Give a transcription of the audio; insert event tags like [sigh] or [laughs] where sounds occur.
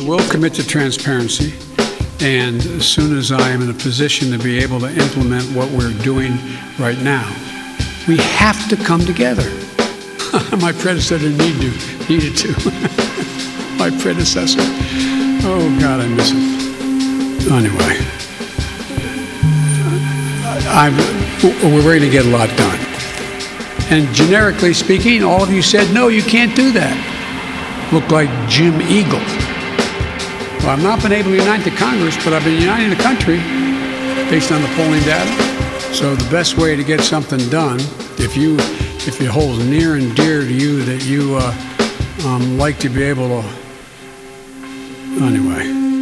I will commit to transparency, and as soon as I am in a position to be able to implement what we're doing right now, we have to come together. [laughs] My predecessor need to, needed to. [laughs] My predecessor. Oh, God, I miss him. Anyway, I'm, we're ready to get a lot done. And generically speaking, all of you said, no, you can't do that. Look like Jim Eagle. Well, I've not been able to unite the Congress, but I've been uniting the country based on the polling data. So the best way to get something done, if you if it holds near and dear to you that you uh, um, like to be able to, anyway.